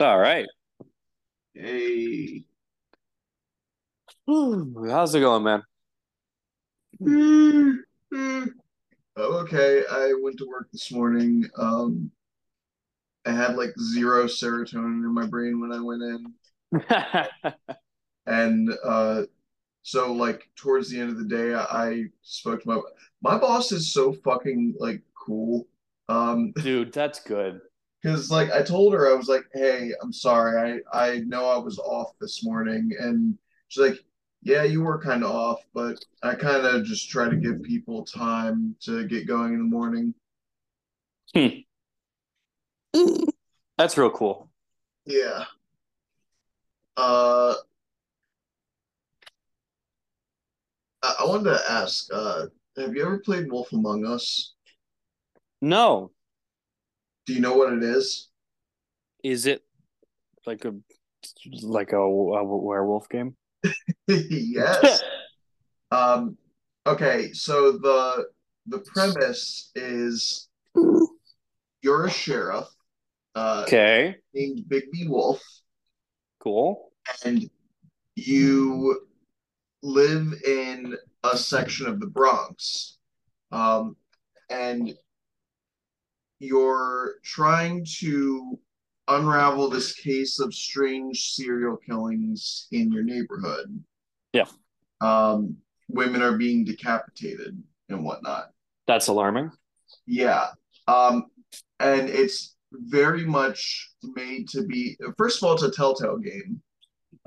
All right. Hey. How's it going, man? Mm, mm. Oh, okay. I went to work this morning. Um, I had like zero serotonin in my brain when I went in. And uh, so like towards the end of the day, I, I spoke to my my boss is so fucking like cool. Um, Dude, that's good. Because like I told her I was like, "Hey, I'm sorry. I I know I was off this morning." And she's like, "Yeah, you were kind of off, but I kind of just try to give people time to get going in the morning." Hmm. That's real cool. Yeah. Uh, I, I wanted to ask, uh, have you ever played Wolf Among Us? No, Do you know what it is? is it like a like a, a werewolf game? Yes. Um, okay, so the the premise is you're a sheriff, uh, Okay, named Bigby Wolf, cool. and you live in a section of the Bronx. Um, and you're trying to unravel this case of strange serial killings in your neighborhood. Yeah. Um, women are being decapitated and whatnot. That's alarming. Yeah. Um, and it's very much made to be, first of all, it's a Telltale game.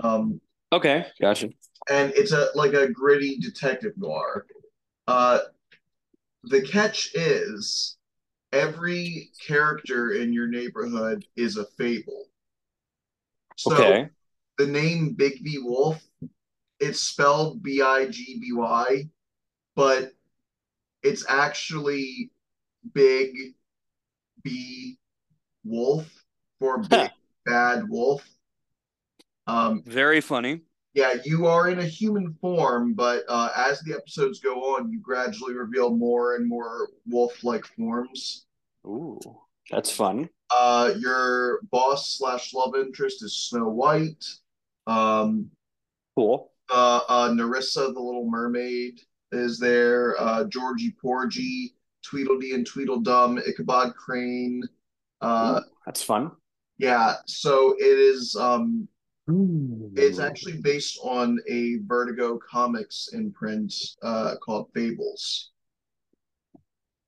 Um, Okay, gotcha. and it's a like a gritty detective noir. Uh, the catch is every character in your neighborhood is a fable. So Okay, the name Bigby Wolf, it's spelled B I G B Y, but it's actually Big B Wolf for Big Bad Wolf. Um, very funny. Yeah, you are in a human form, but uh, as the episodes go on, you gradually reveal more and more wolf-like forms. Ooh, that's fun. Uh, your boss slash love interest is Snow White. Um, Cool. uh, uh, Nerissa, the Little Mermaid, is there. Uh, Georgie Porgy, Tweedledee and Tweedledum, Ichabod Crane. Uh, Ooh, that's fun. yeah, so it is. Um, It's actually based on a Vertigo comics imprint uh, called Fables.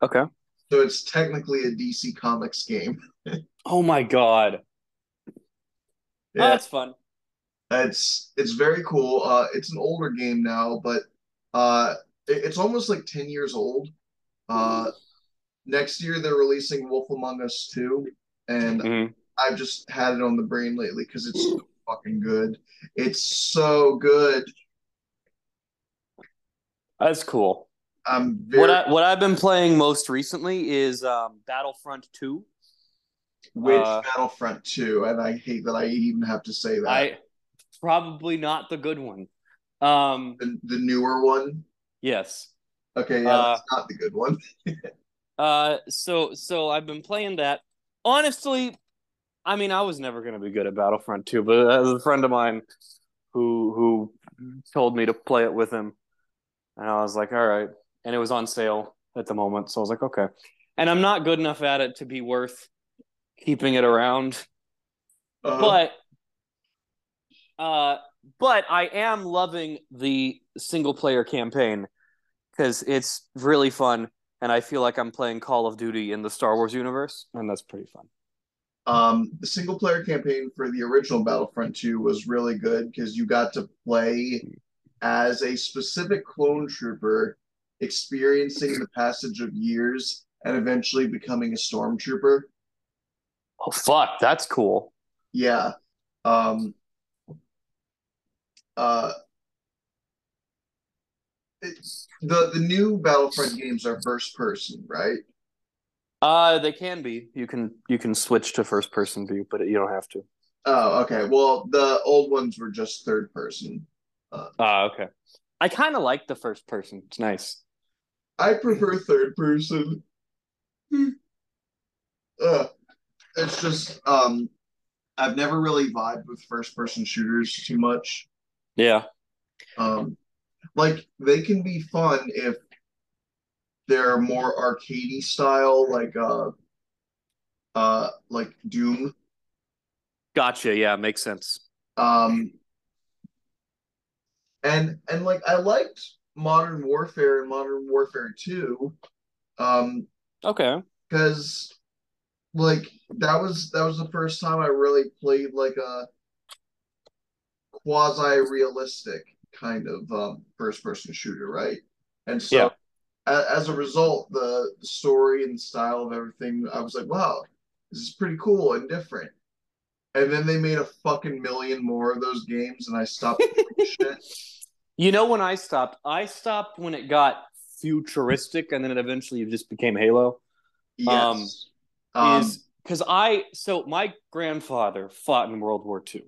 okay. So it's technically a DC Comics game. Oh my god. Oh, Yeah, that's fun. it's it's very cool. Uh, it's an older game now, but uh, it- it's almost like 10 years old. Uh, next year they're releasing Wolf Among Us 2, and Mhm. I've just had it on the brain lately because it's fucking good. It's so good. That's cool. I'm very What I what I've been playing most recently is um, Battlefront Two. which uh, Battlefront 2, and I hate that I even have to say that. I probably not the good one. Um, the, the newer one. yes. Okay, yeah, Uh, that's not the good one. Uh, so so I've been playing that. Honestly, I mean, I was never gonna be good at Battlefront 2, but as a friend of mine who who told me to play it with him, and I was like, all right. And it was on sale at the moment, so I was like, okay. And I'm not good enough at it to be worth keeping it around, Uh, but uh, but I am loving the single player campaign because it's really fun, and I feel like I'm playing Call of Duty in the Star Wars universe, and that's pretty fun. Um, the single player campaign for the original Battlefront 2 was really good because you got to play as a specific clone trooper experiencing the passage of years and eventually becoming a stormtrooper. Oh fuck, that's cool. Yeah. Um, uh, it's the the new Battlefront games are first person, right? Uh, they can be. You can you can switch to first person view, but you don't have to. Oh, okay. Well, the old ones were just third person. Uh, Ah, okay. I kind of like the first person. It's nice. I prefer third person. Uh, it's just um I've never really vibed with first person shooters too much. Yeah. Um, like they can be fun if they're more arcadey style, like uh, uh, like Doom. Gotcha. Yeah, makes sense. Um, and and like I liked Modern Warfare and Modern Warfare Two, um, Okay. because like that was that was the first time I really played like a quasi realistic kind of um, first person shooter, right? And so Yeah. As a result, the, story and style of everything, I was like, wow, this is pretty cool and different. And then they made a fucking million more of those games, and I stopped shit. You know when I stopped? I stopped when it got futuristic and then it eventually just became Halo. Yes. Um, is because I so my grandfather fought in World War II,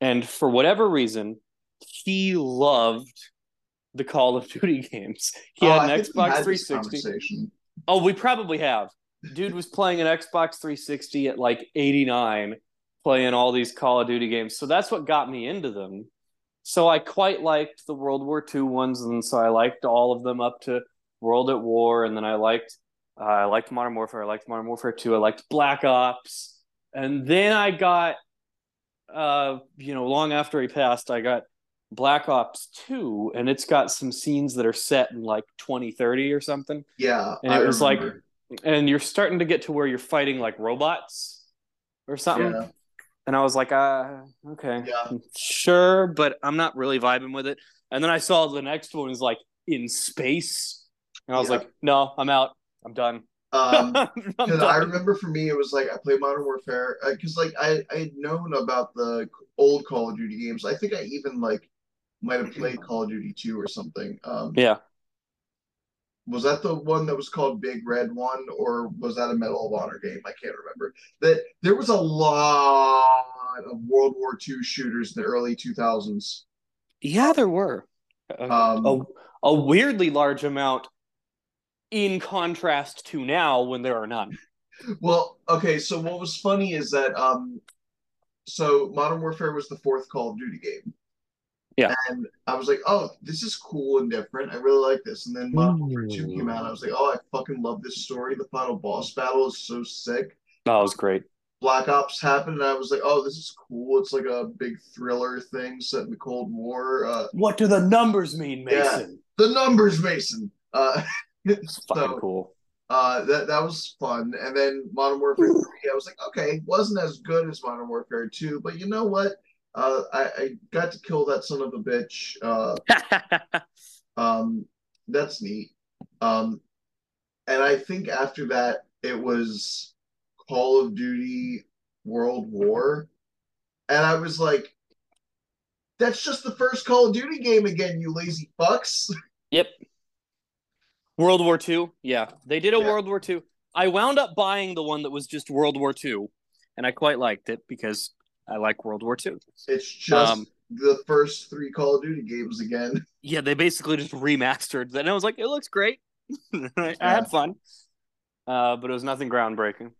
and for whatever reason, he loved the Call of Duty games. He oh, had an Xbox 360. Oh, we probably have. Dude was playing an Xbox 360 at like 89, playing all these Call of Duty games. So that's what got me into them. So I quite liked the World War II ones, and so I liked all of them up to World at War, and then I liked uh, I liked Modern Warfare, I liked Modern Warfare 2, I liked Black Ops, and then I got uh you know long after he passed, I got Black Ops 2, and it's got some scenes that are set in like 2030 or something Yeah. And I it was like- and you're starting to get to where you're fighting like robots or something. Yeah. And I was like, uh, okay, Yeah. sure, but I'm not really vibing with it. And then I saw the next one is like in space, and I was Yeah. like, no, I'm out. I'm done. Um, I'm Because I remember for me, it was like I played Modern Warfare because like I I had known about the old Call of Duty games. I think I even like might have played Call of Duty 2 or something. Um, Yeah. was that the one that was called Big Red One, or was that a Medal of Honor game? I can't remember. That there was a lot of World War II shooters in the early 2000s. Yeah, there were a, Um, a, a weirdly large amount in contrast to now when there are none. Well, okay, so what was funny is that um so Modern Warfare was the fourth Call of Duty game. Yeah. And I was like, oh, this is cool and different. I really like this. And then Modern Warfare 2 came out. I was like, oh, I fucking love this story. The final boss battle is so sick. That was great. Black Ops happened, and I was like, oh, this is cool. It's like a big thriller thing set in the Cold War. Uh, What do the numbers mean, Mason? the numbers, Mason. Uh, It's fucking So- cool. uh, that that was fun. And then Modern Warfare 3, I was like, okay, wasn't as good as Modern Warfare 2, but you know what? Uh, I, I got to kill that son of a bitch. Uh, um, that's neat. Um, and I think after that, it was Call of Duty World War. And I was like, that's just the first Call of Duty game again, you lazy fucks. Yep. World War II. Yeah. They did a Yeah. World War II. I wound up buying the one that was just World War II, and I quite liked it because I like World War II. It's just Um, the first three Call of Duty games again. Yeah, they basically just remastered that. And I was like, it looks great. I, I Yeah. had fun. Uh, but it was nothing groundbreaking.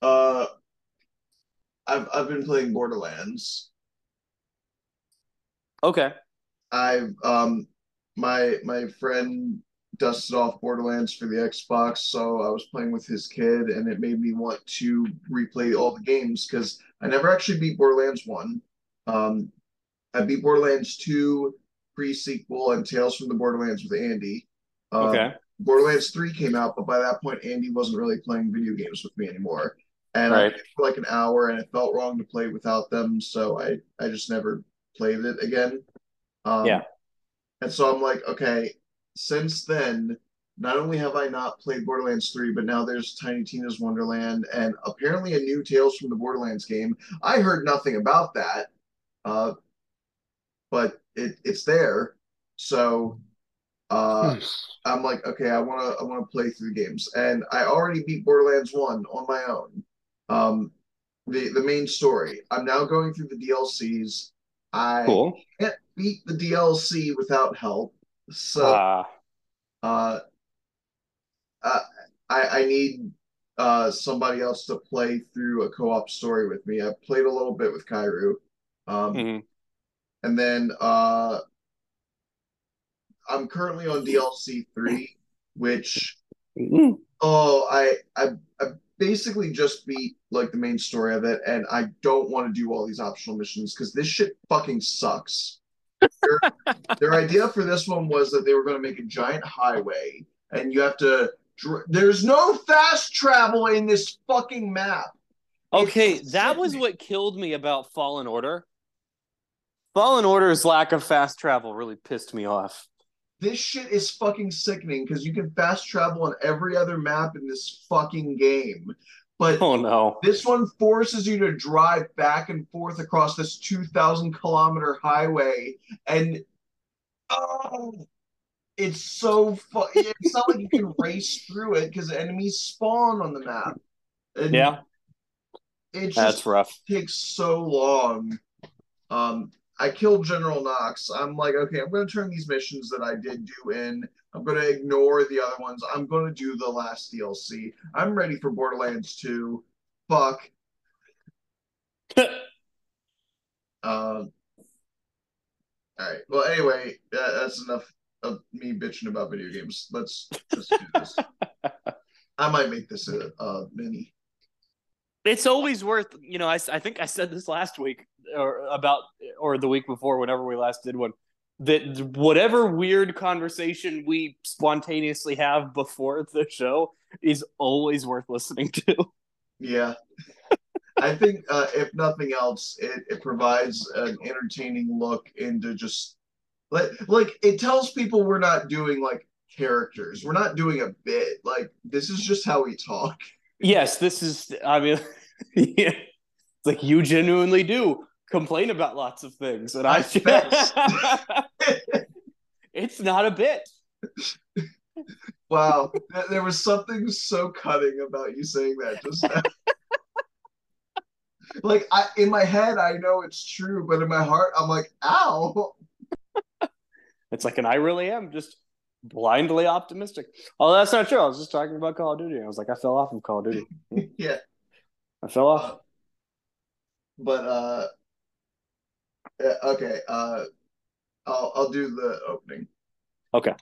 Uh, I've I've been playing Borderlands. Okay. I've um my my friend dusted off Borderlands for the Xbox, so I was playing with his kid, and it made me want to replay all the games because I never actually beat Borderlands one. Um, I beat Borderlands two, pre-sequel, and Tales from the Borderlands with Andy. Um, Okay. Borderlands 3 came out, but by that point, Andy wasn't really playing video games with me anymore. And I Right. played for like an hour, and it felt wrong to play without them, so I, I just never played it again. Um, Yeah. And so I'm like, okay, since then, not only have I not played Borderlands 3, but now there's Tiny Tina's Wonderland and apparently a new Tales from the Borderlands game. I heard nothing about that, uh, but it, it's there. So uh, I'm like, okay, I want to I want to play through the games, and I already beat Borderlands One on my own. Um, the the main story. I'm now going through the DLCs. I Cool. can't beat the DLC without help, so Uh, uh, uh, I I need uh, somebody else to play through a co-op story with me. I played a little bit with Kairu, um, Mhm. and then uh, I'm currently on DLC three, which Mm. oh, I I I basically just beat like the main story of it, and I don't want to do all these optional missions because this shit fucking sucks. their, their idea for this one was that they were going to make a giant highway, and you have to. There's no fast travel in this fucking map. Okay, that was what killed me about Fallen Order. Fallen Order's lack of fast travel really pissed me off. This shit is fucking sickening because you can fast travel on every other map in this fucking game, but Oh no. This one forces you to drive back and forth across this 2,000 kilometer highway, and oh, it's so fun. It's not like you can race through it because enemies spawn on the map. And Yeah, it just that's rough. takes so long. Um, I killed General Knox. I'm like, okay, I'm going to turn these missions that I did do in. I'm going to ignore the other ones. I'm going to do the last DLC. I'm ready for Borderlands 2. Fuck. Um. All right. Well, anyway, uh, that's enough of me bitching about video games. Let's just do this. I might make this a, a mini. it's always worth, you know, I, I think I said this last week or about or the week before whenever we last did one that whatever weird conversation we spontaneously have before the show is always worth listening to. Yeah. I think uh, if nothing else, it, it provides an entertaining look into just like like it tells people we're not doing like characters. We're not doing a bit. Like this is just how we talk. Yes, this is. I mean, yeah, it's like you genuinely do complain about lots of things, and I. I it's not a bit. Wow, there was something so cutting about you saying that just now. like I in my head I know it's true, but in my heart I'm like, ow. It's like, and I really am just blindly optimistic. Oh, that's not true. I was just talking about Call of Duty. I was like, I fell off of Call of Duty. yeah. I fell off. But uh okay, uh I'll I'll do the opening. Okay.